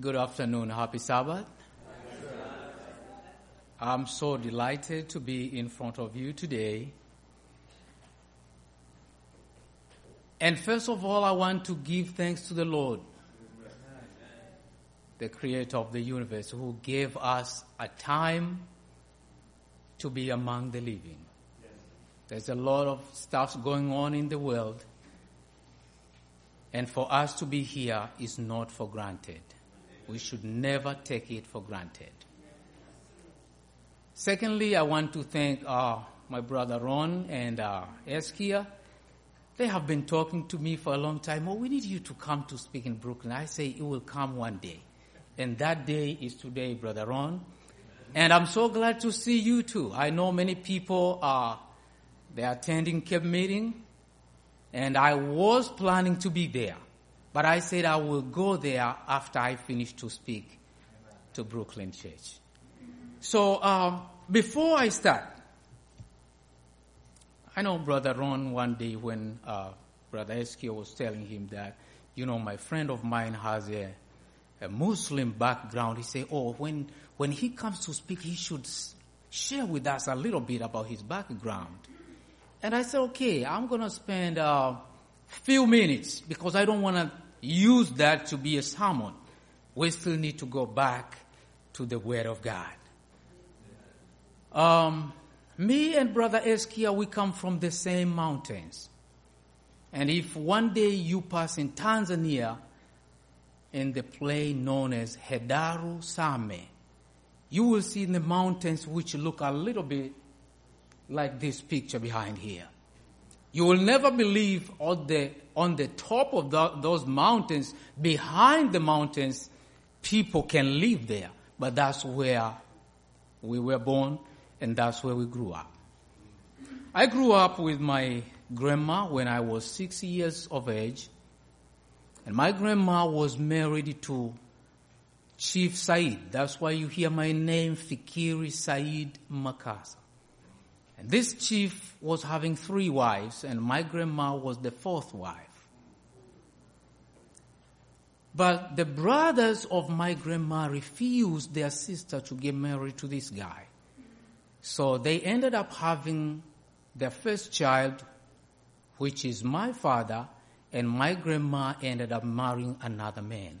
Good afternoon. Happy Sabbath. I'm so delighted to be in front of you today. And first of all, I want to give thanks to the Lord, the creator of the universe, who gave us a time to be among the living. There's a lot of stuff going on in the world, and for us to be here is not for granted. We should never take it for granted. Secondly, I want to thank uh, my brother Ron and uh, Eskia. They have been talking to me for a long time. Oh, we need you to come to speak in Brooklyn. I say it will come one day. And that day is today, Brother Ron. And I'm so glad to see you too. I know many people are they're attending camp meeting, and I was planning to be there. But I said I will go there after I finish to speak to Brooklyn Church. So um, before I start, I know Brother Ron one day when uh, Brother Eskio was telling him that, you know, my friend of mine has a, a Muslim background. He said, oh, when, when he comes to speak, he should share with us a little bit about his background. And I said, okay, I'm going to spend a uh, few minutes because I don't want to use that to be a sermon. We still need to go back to the Word of God. Um, me and Brother Eskia, we come from the same mountains. And if one day you pass in Tanzania, in the plain known as Hedaru Same, you will see the mountains which look a little bit like this picture behind here. You will never believe on the, on the top of the, those mountains, behind the mountains, people can live there. But that's where we were born and that's where we grew up. I grew up with my grandma when I was six years of age. And my grandma was married to Chief Said. That's why you hear my name, Fikiri Said Makasa. And this chief was having three wives, and my grandma was the fourth wife. But the brothers of my grandma refused their sister to get married to this guy. So they ended up having their first child, which is my father, and my grandma ended up marrying another man.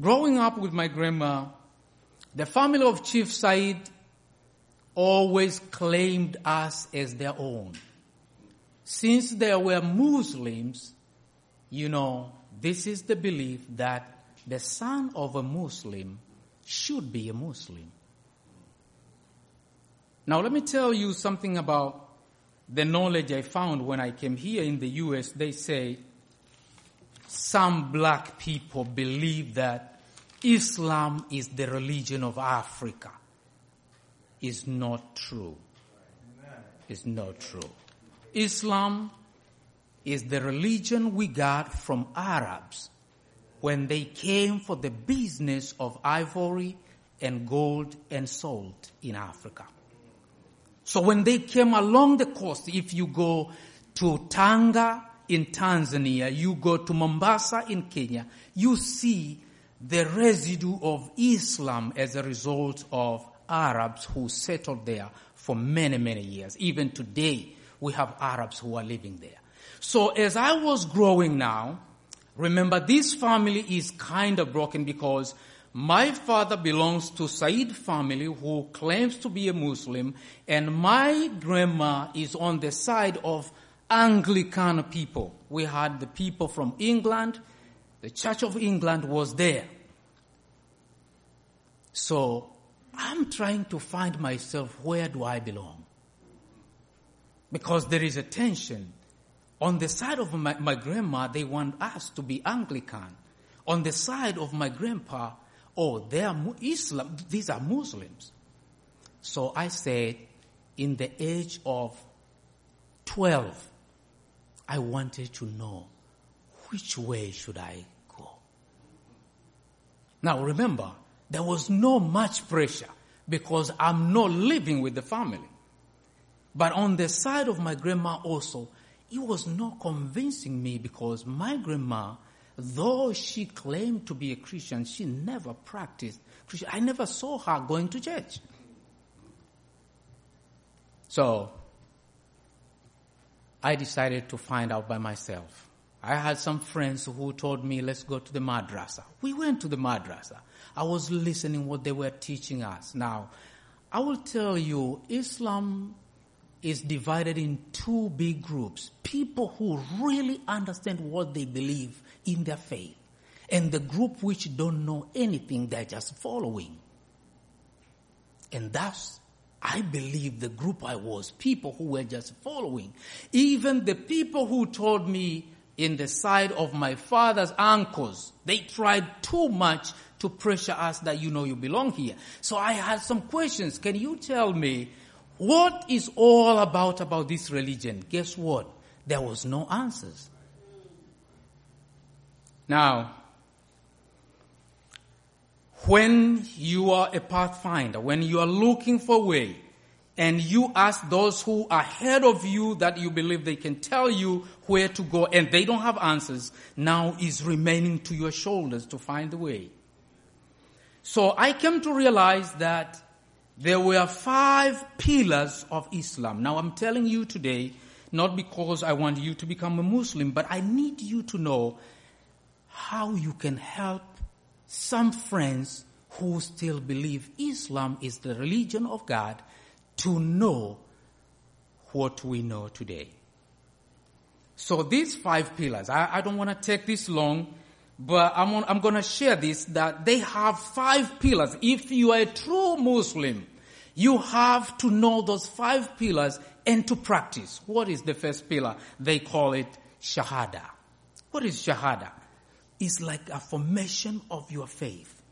Growing up with my grandma, the family of Chief Said always claimed us as their own. Since there were Muslims, you know, this is the belief that the son of a Muslim should be a Muslim. Now let me tell you something about the knowledge I found when I came here in the US. They say some black people believe that Islam is the religion of Africa is not true. Is not true. Islam is the religion we got from Arabs when they came for the business of ivory and gold and salt in Africa. So when they came along the coast, if you go to Tanga in Tanzania, you go to Mombasa in Kenya, you see the residue of Islam as a result of Arabs who settled there for many, many years. Even today, we have Arabs who are living there. So as I was growing now, remember this family is kind of broken because my father belongs to Said family who claims to be a Muslim and my grandma is on the side of Anglican people. We had the people from England. The Church of England was there. So I'm trying to find myself where do I belong? Because there is a tension. On the side of my, my grandma, they want us to be Anglican. On the side of my grandpa, oh, they are Islam, these are Muslims. So I said, in the age of 12, I wanted to know which way should I go. Now remember, there was no much pressure because I'm not living with the family. But on the side of my grandma also, it was not convincing me because my grandma though she claimed to be a Christian, she never practiced Christian. I never saw her going to church. So, I decided to find out by myself. I had some friends who told me, let's go to the madrasa. We went to the madrasa. I was listening what they were teaching us. Now, I will tell you, Islam is divided in two big groups. People who really understand what they believe in their faith. And the group which don't know anything, they're just following. And that's I believe the group I was, people who were just following. Even the people who told me in the side of my father's uncles, they tried too much to pressure us that you know you belong here. So I had some questions. Can you tell me what is all about about this religion? Guess what? There was no answers. Now, when you are a pathfinder, when you are looking for way, and you ask those who are ahead of you that you believe they can tell you where to go and they don't have answers, now is remaining to your shoulders to find the way. So I came to realize that there were five pillars of Islam. Now I'm telling you today, not because I want you to become a Muslim, but I need you to know how you can help some friends who still believe Islam is the religion of God to know what we know today. So these five pillars, I, I don't want to take this long, but I'm, on, I'm going to share this that they have five pillars. If you are a true Muslim, you have to know those five pillars and to practice. What is the first pillar? They call it Shahada. What is Shahada? It's like a formation of your faith.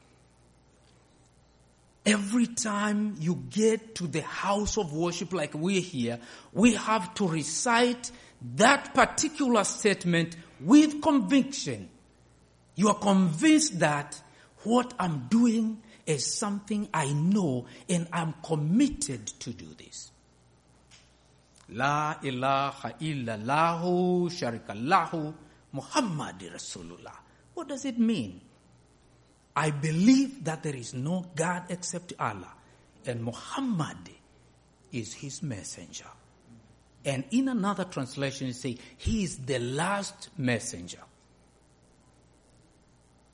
Every time you get to the house of worship like we're here, we have to recite that particular statement with conviction. You are convinced that what I'm doing is something I know and I'm committed to do this. La ilaha illallahu sharikallahu Muhammad Rasulullah. What does it mean? I believe that there is no God except Allah, and Muhammad is his messenger. And in another translation, it says, He is the last messenger.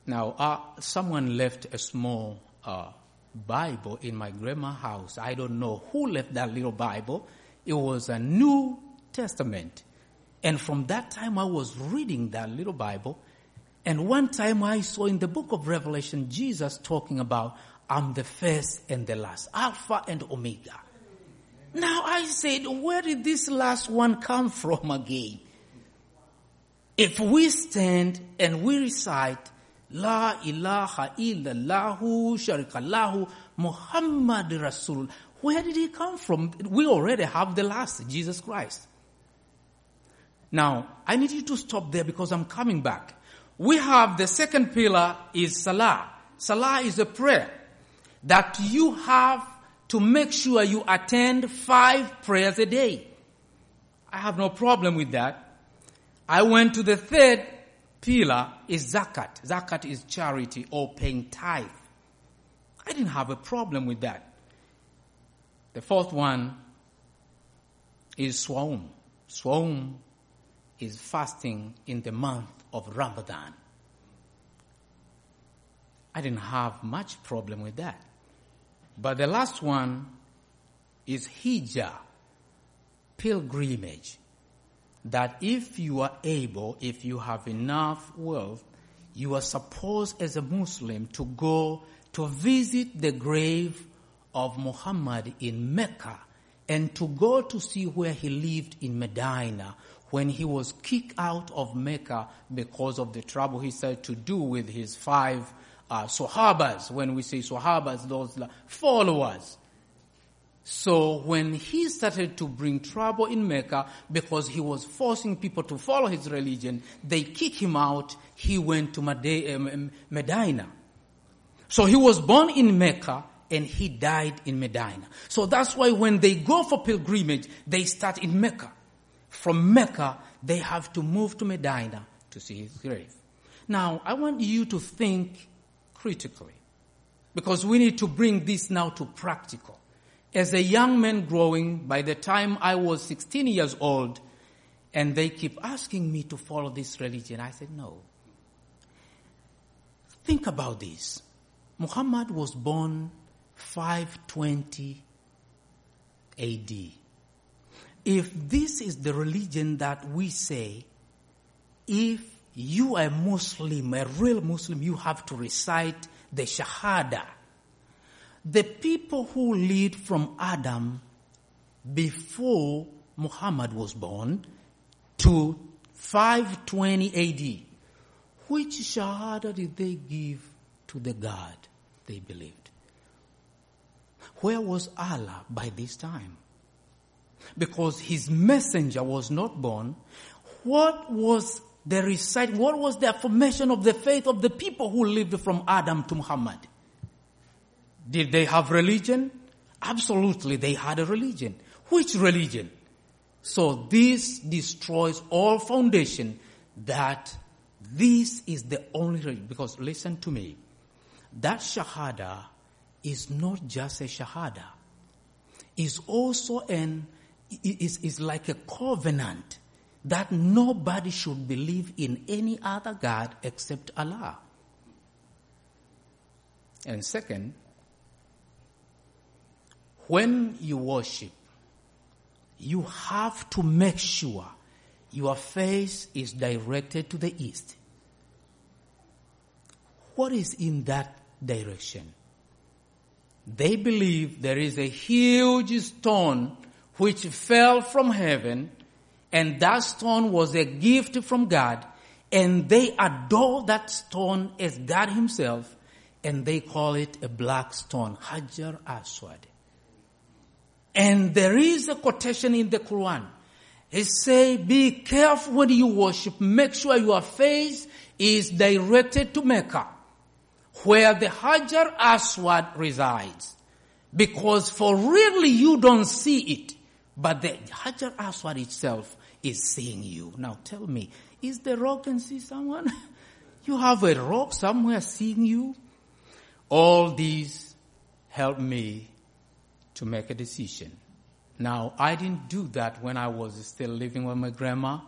Now, uh, someone left a small uh, Bible in my grandma's house. I don't know who left that little Bible. It was a New Testament. And from that time, I was reading that little Bible, and one time I saw in the book of Revelation Jesus talking about, I'm the first and the last, Alpha and Omega. Now I said, where did this last one come from again? If we stand and we recite, La ilaha illallahu sharikallahu Muhammad Rasul, where did he come from? We already have the last, Jesus Christ. Now, I need you to stop there because I'm coming back we have the second pillar is salah. Salah is a prayer that you have to make sure you attend five prayers a day. I have no problem with that. I went to the third pillar is zakat. Zakat is charity or paying tithe. I didn't have a problem with that. The fourth one is sawm. Sawm is fasting in the month of Ramadan. I didn't have much problem with that. But the last one is hijrah, pilgrimage. That if you are able, if you have enough wealth, you are supposed as a Muslim to go to visit the grave of Muhammad in Mecca and to go to see where he lived in Medina when he was kicked out of Mecca because of the trouble he said to do with his five uh, Sahabas. When we say Sahabas, those followers. So when he started to bring trouble in Mecca because he was forcing people to follow his religion, they kicked him out. He went to um, Medina. So he was born in Mecca and he died in Medina. So that's why when they go for pilgrimage, they start in Mecca from Mecca, they have to move to Medina to see his grave. Now, I want you to think critically because we need to bring this now to practical. As a young man growing, by the time I was 16 years old, and they keep asking me to follow this religion, I said, no. Think about this. Muhammad was born 520 AD. If this is the religion that we say, if you are Muslim, a real Muslim, you have to recite the Shahada. The people who lived from Adam before Muhammad was born to 520 AD, which Shahada did they give to the God they believed? Where was Allah by this time? Because his messenger was not born. What was the recite, what was the affirmation of the faith of the people who lived from Adam to Muhammad? Did they have religion? Absolutely, they had a religion. Which religion? So this destroys all foundation that this is the only religion. Because listen to me, that shahada is not just a shahada. It's also an, is, is like a covenant that nobody should believe in any other God except Allah. And second, when you worship, you have to make sure your face is directed to the east. What is in that direction? They believe there is a huge stone which fell from heaven and that stone was a gift from God, and they adore that stone as God Himself, and they call it a black stone, Hajar Aswad. And there is a quotation in the Quran. It say, be careful when you worship. Make sure your face is directed to Mecca, where the Hajar Aswad resides. Because for really you don't see it. But the Hajar Aswad itself is seeing you. Now tell me, is the rock can see someone? you have a rock somewhere seeing you? All these help me to make a decision. Now, I didn't do that when I was still living with my grandma.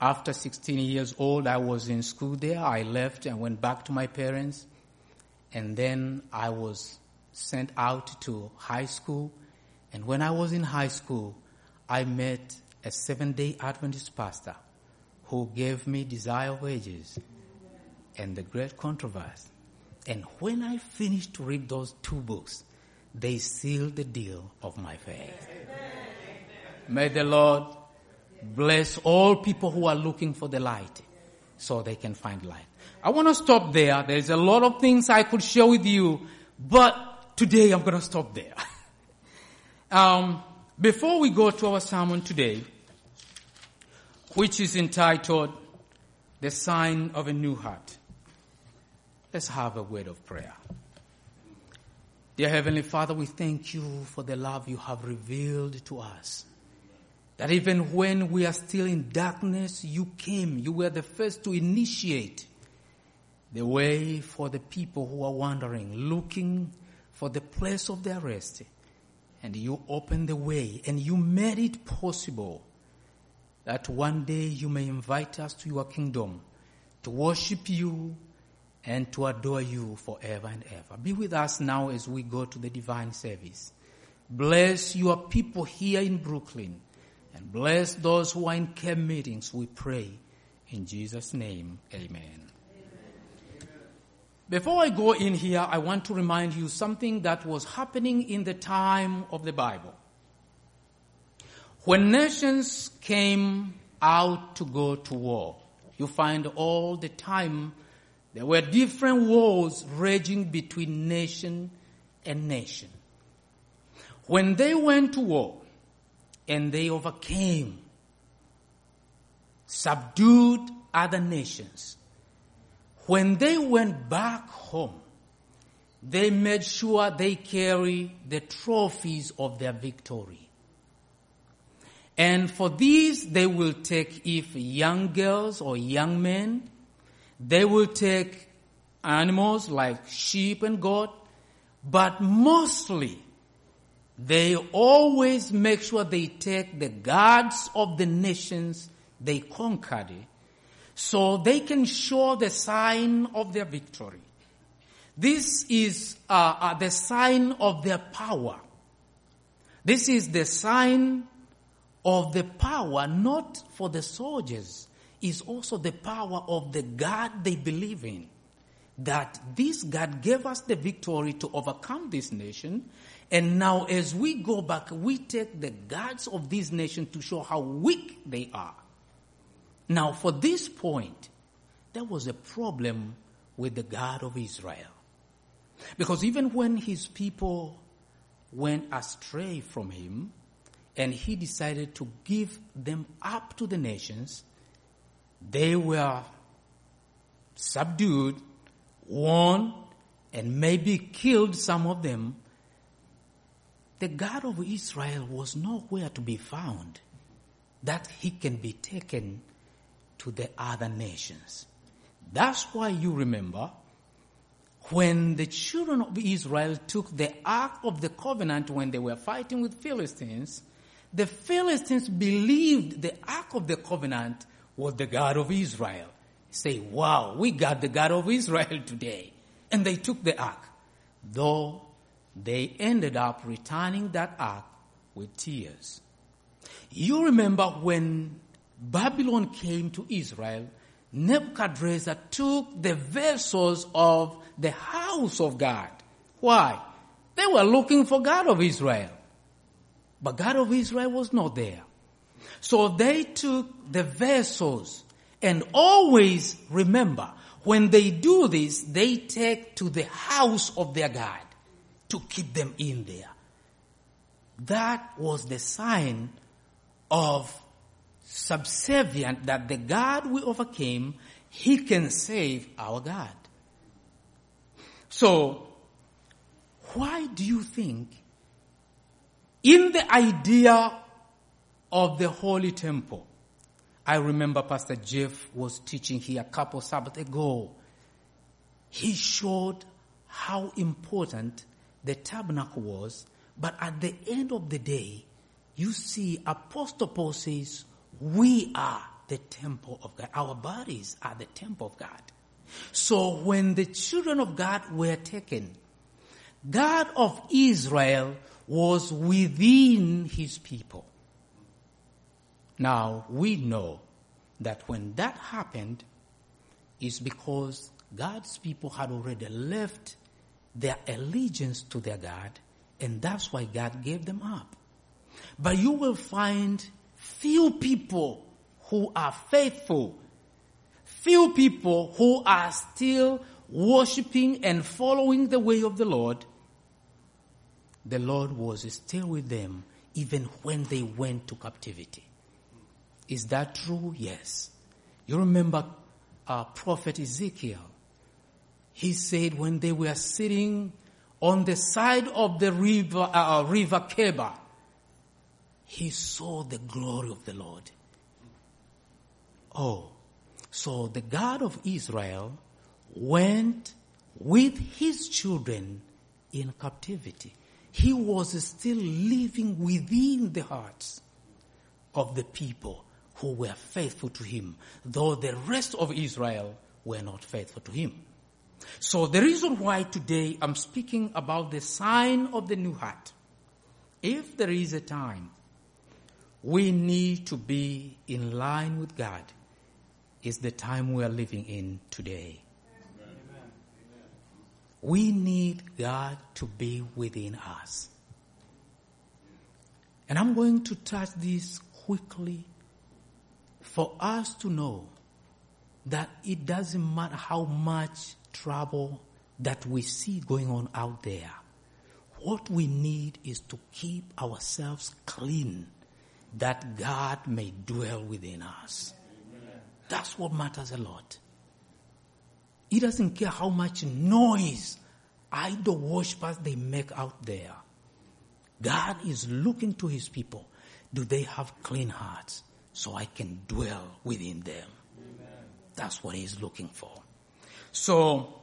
After 16 years old, I was in school there. I left and went back to my parents. And then I was sent out to high school and when I was in high school, I met a seven day Adventist pastor who gave me Desire of Ages and the Great Controversy. And when I finished to read those two books, they sealed the deal of my faith. May the Lord bless all people who are looking for the light so they can find light. I want to stop there. There's a lot of things I could share with you, but today I'm going to stop there. Um, before we go to our sermon today, which is entitled The Sign of a New Heart, let's have a word of prayer. Dear Heavenly Father, we thank you for the love you have revealed to us. That even when we are still in darkness, you came. You were the first to initiate the way for the people who are wandering, looking for the place of their rest and you opened the way and you made it possible that one day you may invite us to your kingdom to worship you and to adore you forever and ever. Be with us now as we go to the divine service. Bless your people here in Brooklyn and bless those who are in camp meetings, we pray. In Jesus' name, amen. Before I go in here, I want to remind you something that was happening in the time of the Bible. When nations came out to go to war, you find all the time there were different wars raging between nation and nation. When they went to war and they overcame, subdued other nations, when they went back home, they made sure they carry the trophies of their victory. And for these, they will take if young girls or young men, They will take animals like sheep and goat, but mostly they always make sure they take the gods of the nations they conquered so they can show the sign of their victory. This is uh, uh, the sign of their power. This is the sign of the power, not for the soldiers, is also the power of the God they believe in. That this God gave us the victory to overcome this nation. And now as we go back, we take the gods of this nation to show how weak they are. Now for this point, there was a problem with the God of Israel. Because even when his people went astray from him and he decided to give them up to the nations, they were subdued, won, and maybe killed some of them. The God of Israel was nowhere to be found that he can be taken to the other nations. That's why you remember when the children of Israel took the Ark of the Covenant when they were fighting with Philistines, the Philistines believed the Ark of the Covenant was the God of Israel. Say, wow, we got the God of Israel today. And they took the Ark. Though they ended up returning that Ark with tears. You remember when Babylon came to Israel, Nebuchadnezzar took the vessels of the house of God. Why? They were looking for God of Israel. But God of Israel was not there. So they took the vessels and always remember when they do this, they take to the house of their God to keep them in there. That was the sign of subservient that the God we overcame, He can save our God. So, why do you think in the idea of the Holy Temple, I remember Pastor Jeff was teaching here a couple Sabbath ago. He showed how important the tabernacle was, but at the end of the day, you see Apostle Paul says, we are the temple of God. Our bodies are the temple of God. So when the children of God were taken, God of Israel was within his people. Now we know that when that happened, is because God's people had already left their allegiance to their God, and that's why God gave them up. But you will find few people who are faithful few people who are still worshiping and following the way of the Lord, the Lord was still with them even when they went to captivity. Is that true? Yes. You remember uh, prophet Ezekiel. He said when they were sitting on the side of the river, uh, uh river Chebar, he saw the glory of the Lord. Oh, so the God of Israel went with his children in captivity. He was still living within the hearts of the people who were faithful to him, though the rest of Israel were not faithful to him. So the reason why today I'm speaking about the sign of the new heart, if there is a time we need to be in line with God, is the time we are living in today. We need God to be within us. And I'm going to touch this quickly for us to know that it doesn't matter how much trouble that we see going on out there. What we need is to keep ourselves clean that God may dwell within us. That's what matters a lot. He doesn't care how much noise idol worshippers they make out there. God is looking to his people. Do they have clean hearts so I can dwell within them? Amen. That's what he's looking for. So,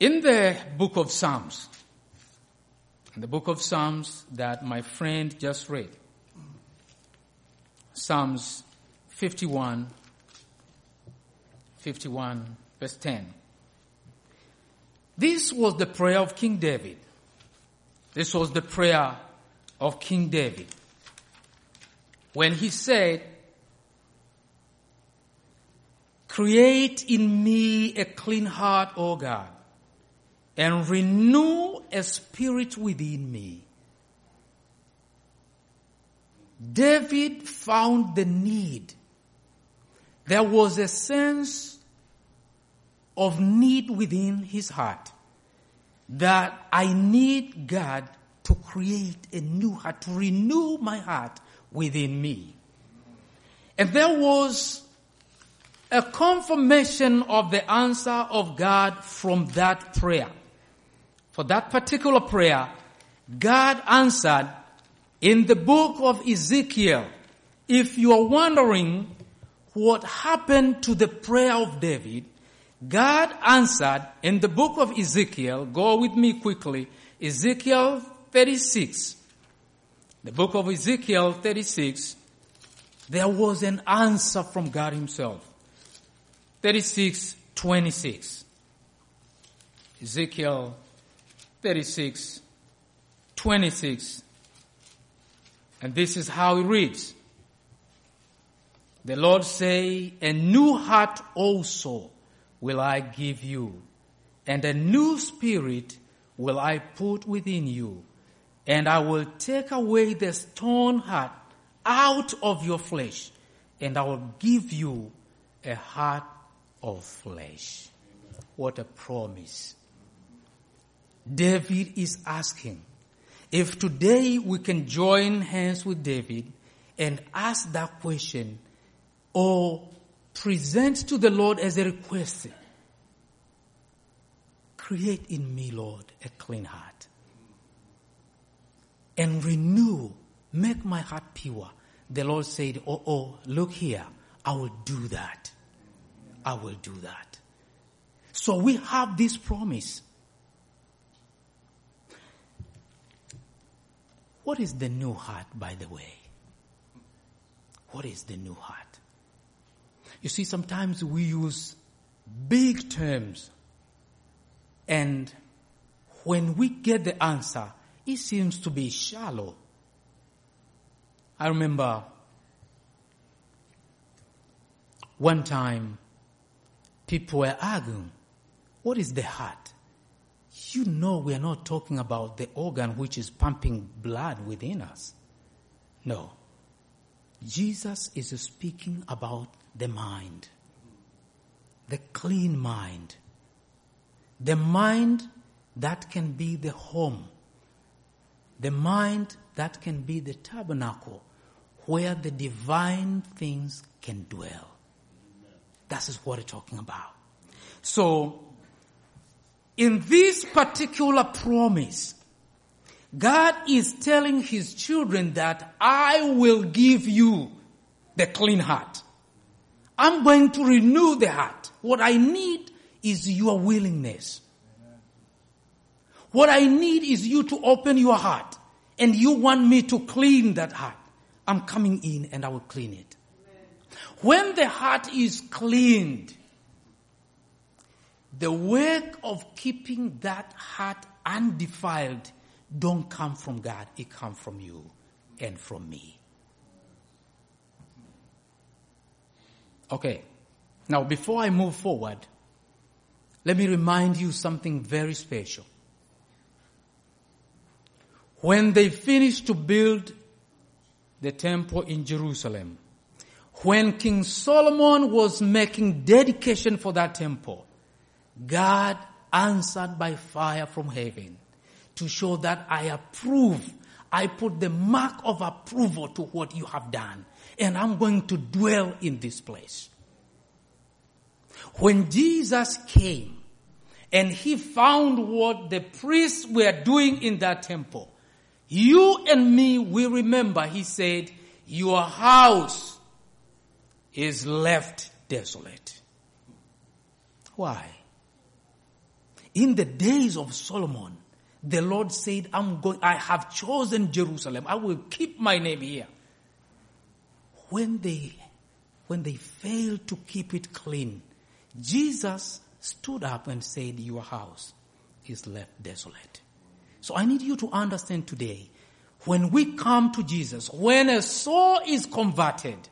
in the book of Psalms, in the book of Psalms that my friend just read, Psalms 51, 51, verse 10. This was the prayer of King David. This was the prayer of King David. When he said, Create in me a clean heart, O God, and renew a spirit within me. David found the need. There was a sense of need within his heart that I need God to create a new heart, to renew my heart within me. And there was a confirmation of the answer of God from that prayer. For that particular prayer, God answered in the book of Ezekiel. If you are wondering what happened to the prayer of David, God answered in the book of Ezekiel, go with me quickly, Ezekiel 36. The book of Ezekiel 36, there was an answer from God himself. 36, 26. Ezekiel 36, 26. And this is how it reads. The Lord say, a new heart also will I give you, and a new spirit will I put within you, and I will take away the stone heart out of your flesh, and I will give you a heart of flesh. What a promise. David is asking if today we can join hands with David and ask that question or present to the Lord as a request. Create in me, Lord, a clean heart. And renew, make my heart pure. The Lord said, Oh, oh, look here. I will do that. I will do that. So we have this promise. What is the new heart, by the way? What is the new heart? You see, sometimes we use big terms and when we get the answer, it seems to be shallow. I remember one time people were arguing, what is the heart? You know we are not talking about the organ which is pumping blood within us. No. Jesus is speaking about the mind. The clean mind. The mind that can be the home. The mind that can be the tabernacle where the divine things can dwell. That is what we're talking about. So, in this particular promise, God is telling His children that I will give you the clean heart. I'm going to renew the heart. What I need is your willingness. What I need is you to open your heart and you want me to clean that heart. I'm coming in and I will clean it. When the heart is cleaned, the work of keeping that heart undefiled don't come from God, it comes from you and from me. Okay. Now, before I move forward, let me remind you something very special. When they finished to build the temple in Jerusalem, when King Solomon was making dedication for that temple, God answered by fire from heaven to show that I approve. I put the mark of approval to what you have done and I'm going to dwell in this place. When Jesus came and he found what the priests were doing in that temple, you and me, we remember he said, your house is left desolate. Why? In the days of Solomon, the Lord said, I'm going, I have chosen Jerusalem. I will keep my name here. When they, when they failed to keep it clean, Jesus stood up and said, your house is left desolate. So I need you to understand today, when we come to Jesus, when a soul is converted,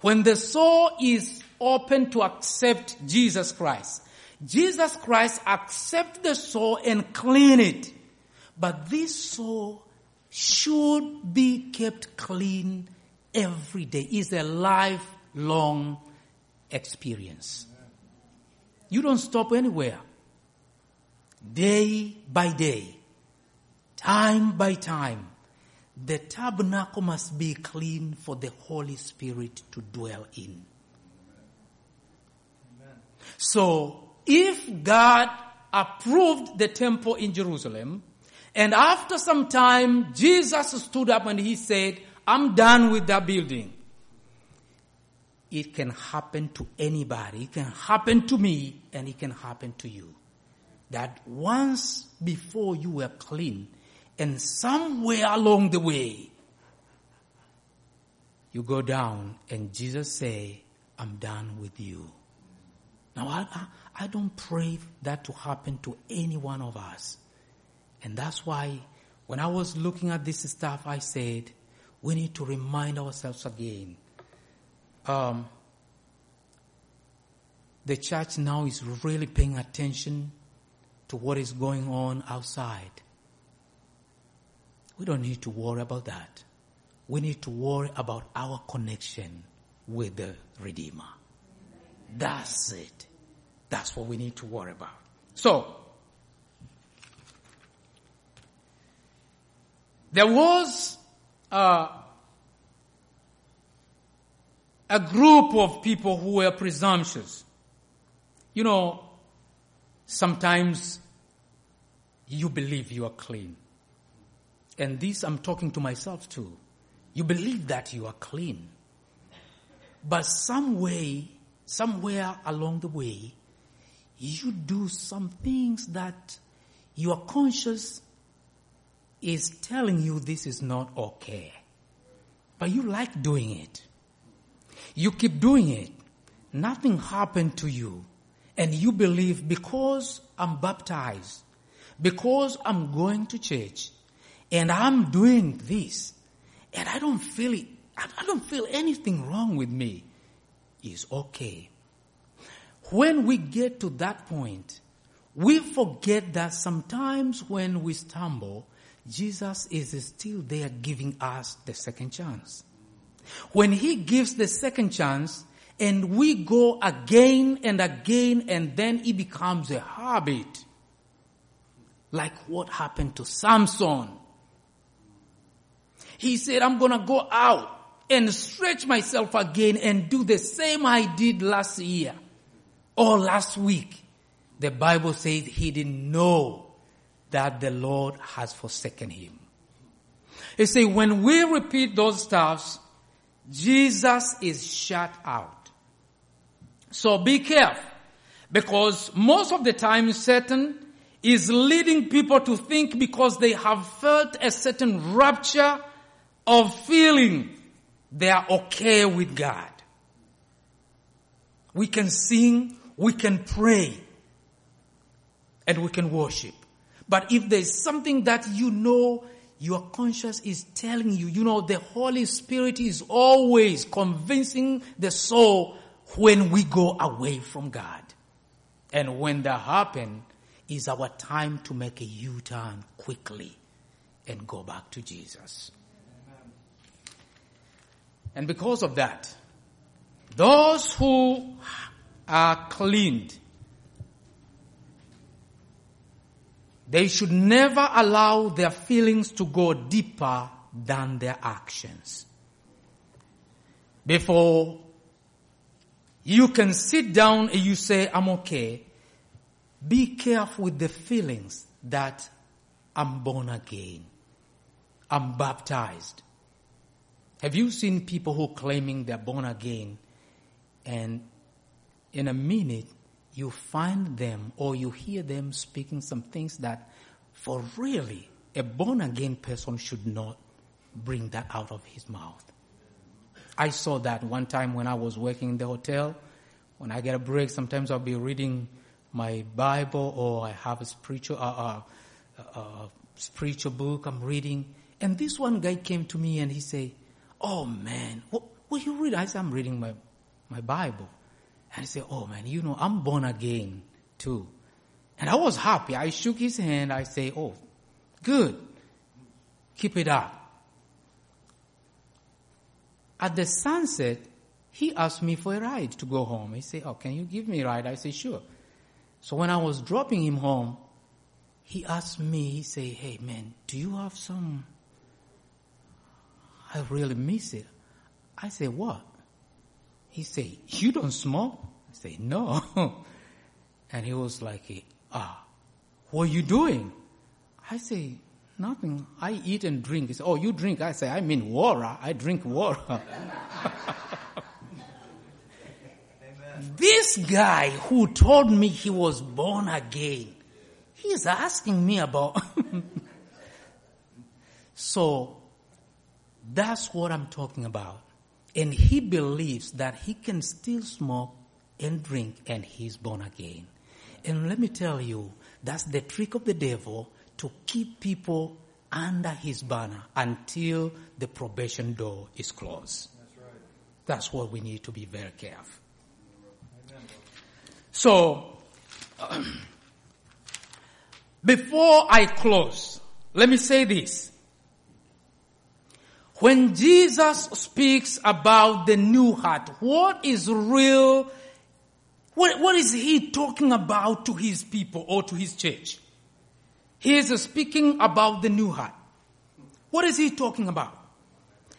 when the soul is open to accept Jesus Christ, Jesus Christ accept the soul and clean it. But this soul should be kept clean every day. It's a lifelong experience. You don't stop anywhere. Day by day, time by time, the tabernacle must be clean for the Holy Spirit to dwell in. So, if God approved the temple in Jerusalem, and after some time, Jesus stood up and he said, I'm done with that building. It can happen to anybody. It can happen to me and it can happen to you. That once before you were clean and somewhere along the way, you go down and Jesus say, I'm done with you. Now I, I, I don't pray that to happen to any one of us. And that's why when I was looking at this stuff, I said, we need to remind ourselves again. Um, the church now is really paying attention to what is going on outside. We don't need to worry about that. We need to worry about our connection with the Redeemer. That's it. That's what we need to worry about. So, there was uh, a group of people who were presumptuous. You know, sometimes you believe you are clean. And this I'm talking to myself too. You believe that you are clean. But some way, somewhere along the way, you do some things that your conscience is telling you this is not okay. But you like doing it. You keep doing it. Nothing happened to you. And you believe because I'm baptized, because I'm going to church, and I'm doing this, and I don't feel it, I don't feel anything wrong with me, is okay. When we get to that point, we forget that sometimes when we stumble, Jesus is still there giving us the second chance. When He gives the second chance, and we go again and again, and then it becomes a habit. Like what happened to Samson. He said, I'm gonna go out and stretch myself again and do the same I did last year or last week, the Bible says he didn't know that the Lord has forsaken him. You see, when we repeat those stuffs, Jesus is shut out. So be careful because most of the time Satan is leading people to think because they have felt a certain rapture of feeling they are okay with God. We can sing, we can pray and we can worship. But if there's something that you know your conscience is telling you, you know, the Holy Spirit is always convincing the soul when we go away from God. And when that happens, is our time to make a U-turn quickly and go back to Jesus. And because of that, those who are cleaned. They should never allow their feelings to go deeper than their actions. Before you can sit down and you say, I'm okay, be careful with the feelings that I'm born again. I'm baptized. Have you seen people who claiming they're born again and in a minute, you find them or you hear them speaking some things that, for really, a born again person should not bring that out of his mouth. I saw that one time when I was working in the hotel. When I get a break, sometimes I'll be reading my Bible or I have a spiritual, uh, uh, uh, spiritual book I'm reading. And this one guy came to me and he said, Oh man, what, what you read? I said, I'm reading my, my Bible. And he said, Oh man, you know, I'm born again too. And I was happy. I shook his hand. I say, Oh, good. Keep it up. At the sunset, he asked me for a ride to go home. He said, Oh, can you give me a ride? I said, Sure. So when I was dropping him home, he asked me, he said, Hey man, do you have some? I really miss it. I said, What? He said, You don't smoke? I said, No. and he was like, Ah, what are you doing? I say, Nothing. I eat and drink. He said, Oh, you drink? I say, I mean water. I drink water. this guy who told me he was born again, he's asking me about. so, that's what I'm talking about. And he believes that he can still smoke and drink and he's born again. And let me tell you, that's the trick of the devil to keep people under his banner until the probation door is closed. That's, right. That's what we need to be very careful. So, before I close, let me say this. When Jesus speaks about the new heart, what is real? What, what is he talking about to his people or to his church? He is speaking about the new heart. What is he talking about?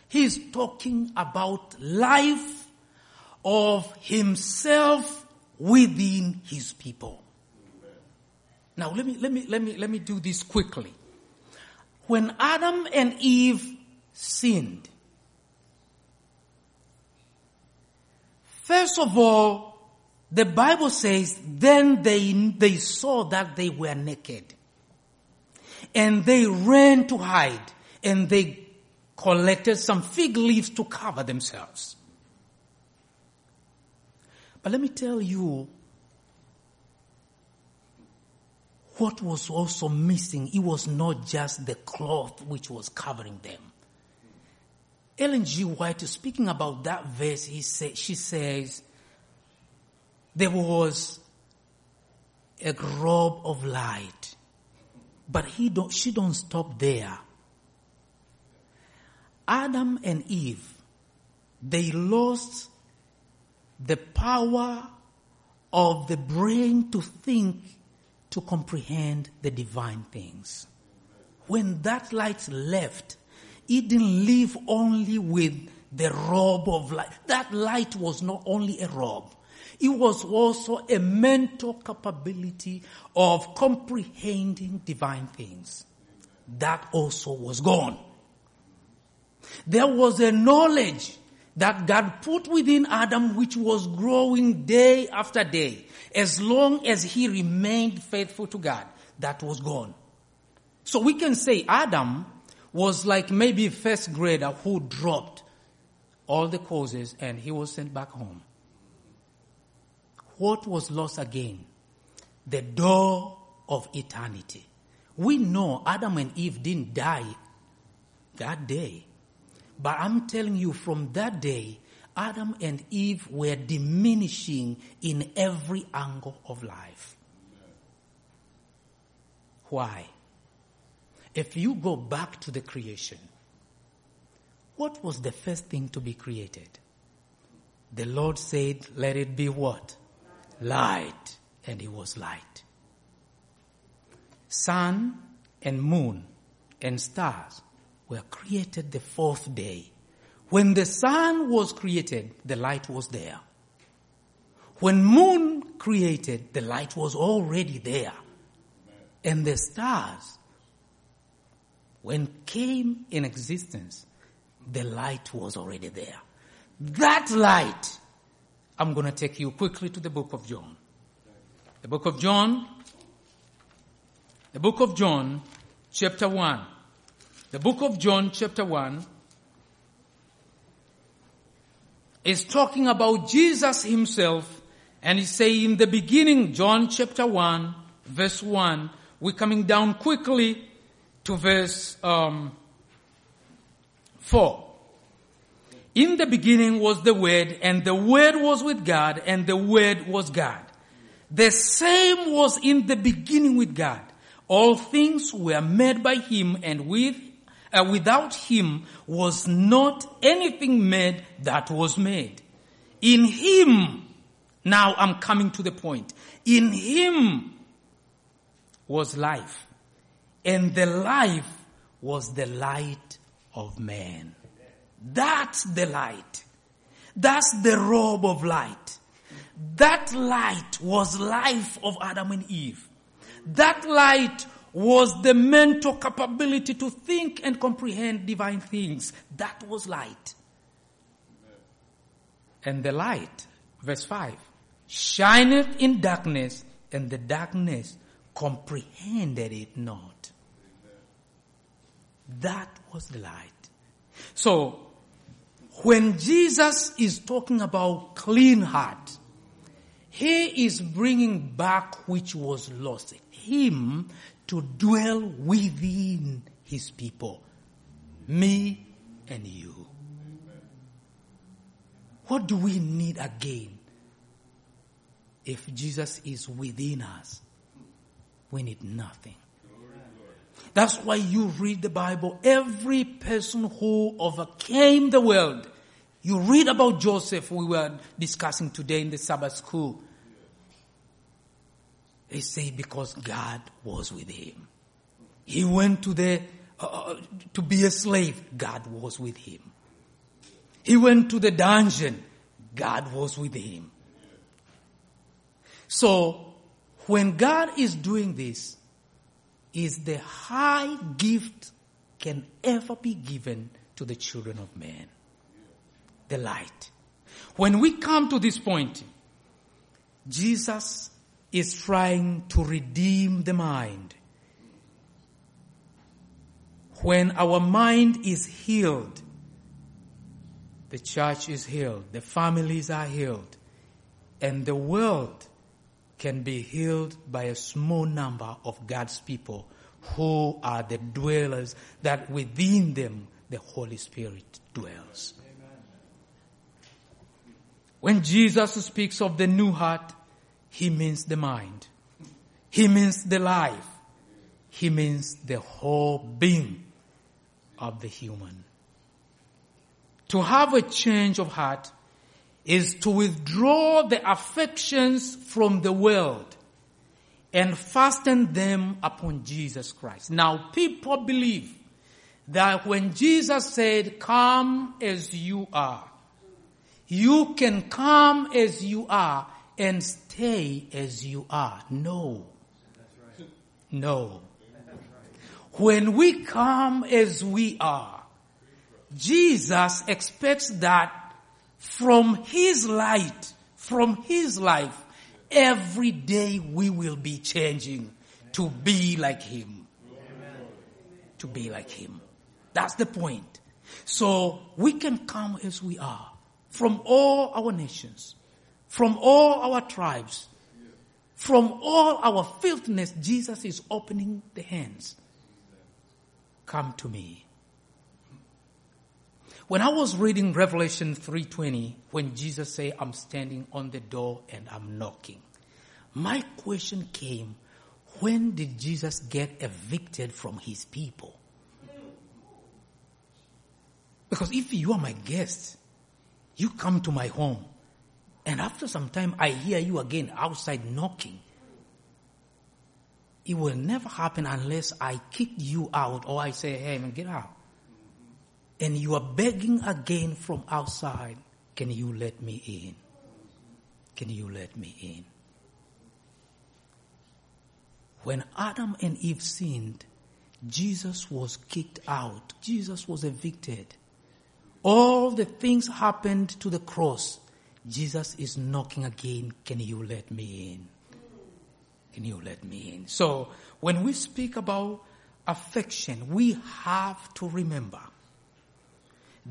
He is talking about life of himself within his people. Now let me, let me, let me, let me do this quickly. When Adam and Eve sinned, first of all, the Bible says, then they, they saw that they were naked and they ran to hide and they collected some fig leaves to cover themselves. But let me tell you what was also missing. It was not just the cloth which was covering them. Ellen G. White, speaking about that verse, he say, she says, there was a robe of light but he don't, she don't stop there. Adam and Eve, they lost the power of the brain to think, to comprehend the divine things. When that light left, it didn't live only with the robe of light. That light was not only a robe. It was also a mental capability of comprehending divine things. That also was gone. There was a knowledge that God put within Adam which was growing day after day. As long as he remained faithful to God, that was gone. So we can say Adam was like maybe first grader who dropped all the courses and he was sent back home what was lost again? The door of eternity. We know Adam and Eve didn't die that day. But I'm telling you, from that day, Adam and Eve were diminishing in every angle of life. Why? If you go back to the creation, what was the first thing to be created? The Lord said, let it be what? light, and it was light. Sun and moon and stars were created the fourth day. When the sun was created, the light was there. When moon created, the light was already there. And the stars, when came in existence, the light was already there. That light I'm going to take you quickly to the book of John. The book of John, the book of John, chapter 1. The book of John, chapter 1, is talking about Jesus himself, and he say in the beginning, John chapter 1, verse 1, we're coming down quickly to verse um, 4. In the beginning was the Word, and the Word was with God, and the Word was God. The same was in the beginning with God. All things were made by Him, and with uh, without Him was not anything made that was made. In Him, now I'm coming to the point. In Him was life, and the life was the light of man. That's the light. That's the robe of light. That light was life of Adam and Eve. That light was the mental capability to think and comprehend divine things. That was light. And the light, verse 5, shineth in darkness, and the darkness comprehended it not. That was the light. So, when Jesus is talking about clean heart, he is bringing back which was lost. Him to dwell within his people. Me and you. What do we need again? If Jesus is within us, we need nothing. That's why you read the Bible. Every person who overcame the world. You read about Joseph, we were discussing today in the Sabbath school. They say because God was with him. He went to the, uh, uh to be a slave. God was with him. He went to the dungeon. God was with him. So, when God is doing this, is the high gift can ever be given to the children of man. The light. When we come to this point, Jesus is trying to redeem the mind. When our mind is healed, the church is healed, the families are healed, and the world can be healed by a small number of God's people who are the dwellers that within them the Holy Spirit dwells. Amen. When Jesus speaks of the new heart, he means the mind. He means the life. He means the whole being of the human. To have a change of heart is to withdraw the affections from the world and fasten them upon Jesus Christ. Now people believe that when Jesus said, come as you are, you can come as you are and stay as you are. No. No. When we come as we are, Jesus expects that from His light, from His life, every day we will be changing to be like Him. To be like Him. That's the point. So we can come as we are from all our nations, from all our tribes, from all our filthiness. Jesus is opening the hands. Come to me. When I was reading Revelation 3:20, when Jesus said, "I'm standing on the door and I'm knocking," my question came, when did Jesus get evicted from his people? Because if you are my guest, you come to my home, and after some time I hear you again outside knocking. It will never happen unless I kick you out or I say, hey man, get out and you are begging again from outside, can you let me in? Can you let me in? When Adam and Eve sinned, Jesus was kicked out. Jesus was evicted. All the things happened to the cross. Jesus is knocking again. Can you let me in? Can you let me in? So when we speak about affection, we have to remember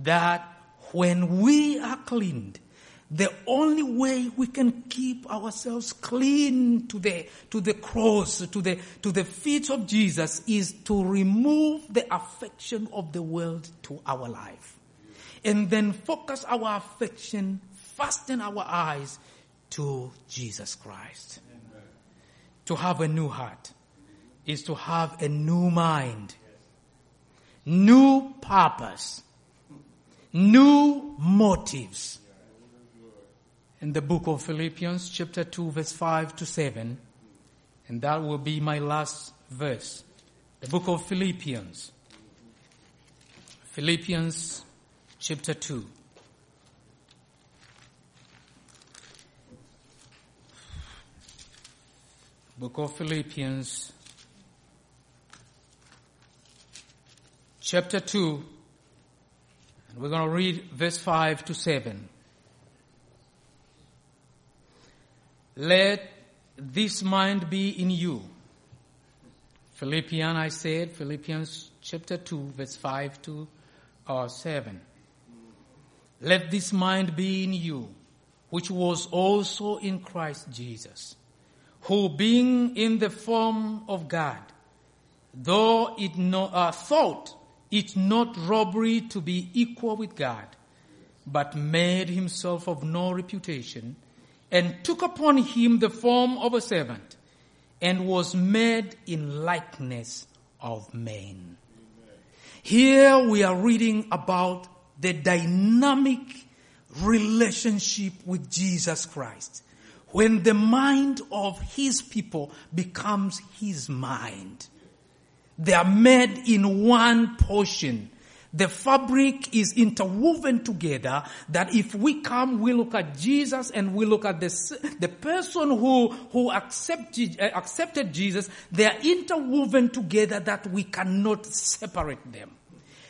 that when we are cleaned, the only way we can keep ourselves clean to the, to the cross, to the, to the feet of Jesus is to remove the affection of the world to our life. And then focus our affection, fasten our eyes to Jesus Christ. Amen. To have a new heart is to have a new mind, new purpose, new motives in the book of Philippians, chapter 2, verse 5 to 7. And that will be my last verse. The book of Philippians. Philippians, chapter 2. Book of Philippians, chapter 2, and we're going to read verse 5 to 7. Let this mind be in you. Philippians, I said, Philippians chapter 2, verse 5 to uh, 7. Let this mind be in you, which was also in Christ Jesus, who being in the form of God, though it no, uh, thought it not robbery to be equal with God, but made himself of no reputation, and took upon him the form of a servant and was made in likeness of men. Here we are reading about the dynamic relationship with Jesus Christ. When the mind of his people becomes his mind. They are made in one portion the fabric is interwoven together that if we come, we look at Jesus and we look at the, the person who, who accepted, accepted Jesus, they are interwoven together that we cannot separate them.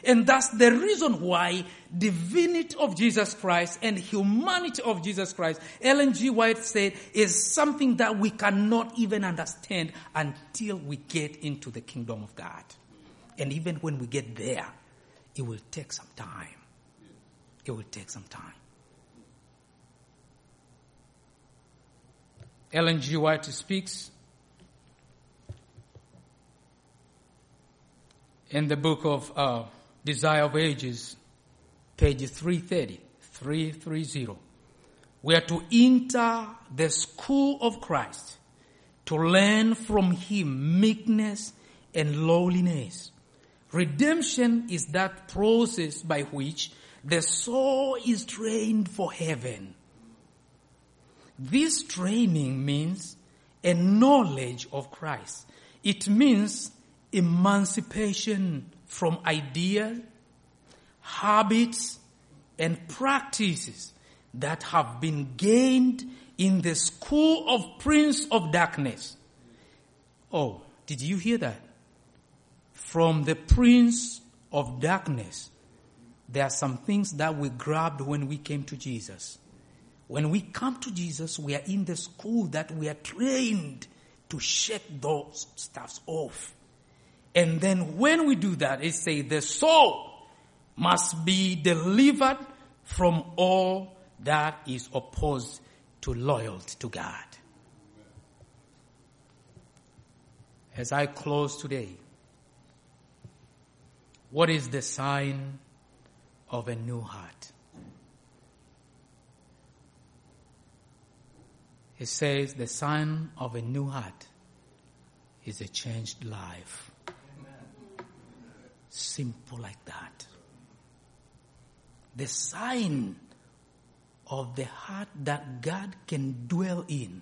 And that's the reason why divinity of Jesus Christ and humanity of Jesus Christ, Ellen G. White said, is something that we cannot even understand until we get into the kingdom of God. And even when we get there, it will take some time. It will take some time. Ellen G. White speaks in the book of uh, Desire of Ages, page 330, 330. We are to enter the school of Christ to learn from Him meekness and lowliness Redemption is that process by which the soul is trained for heaven. This training means a knowledge of Christ. It means emancipation from ideas, habits, and practices that have been gained in the school of Prince of Darkness. Oh, did you hear that? from the prince of darkness, there are some things that we grabbed when we came to Jesus. When we come to Jesus, we are in the school that we are trained to shake those stuffs off. And then when we do that, it say the soul must be delivered from all that is opposed to loyalty to God. As I close today, what is the sign of a new heart? It says the sign of a new heart is a changed life. Simple like that. The sign of the heart that God can dwell in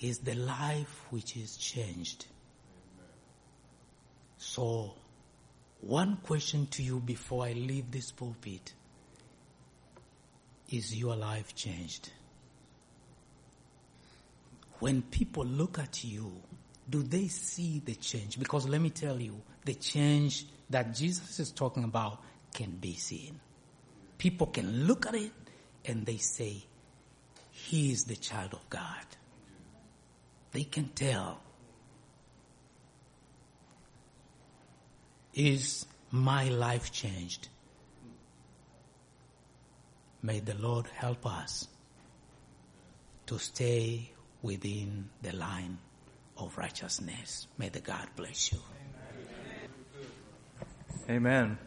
is the life which is changed. So, one question to you before I leave this pulpit is your life changed? When people look at you, do they see the change? Because let me tell you, the change that Jesus is talking about can be seen. People can look at it and they say, He is the child of God. They can tell. Is my life changed? May the Lord help us to stay within the line of righteousness. May the God bless you. Amen.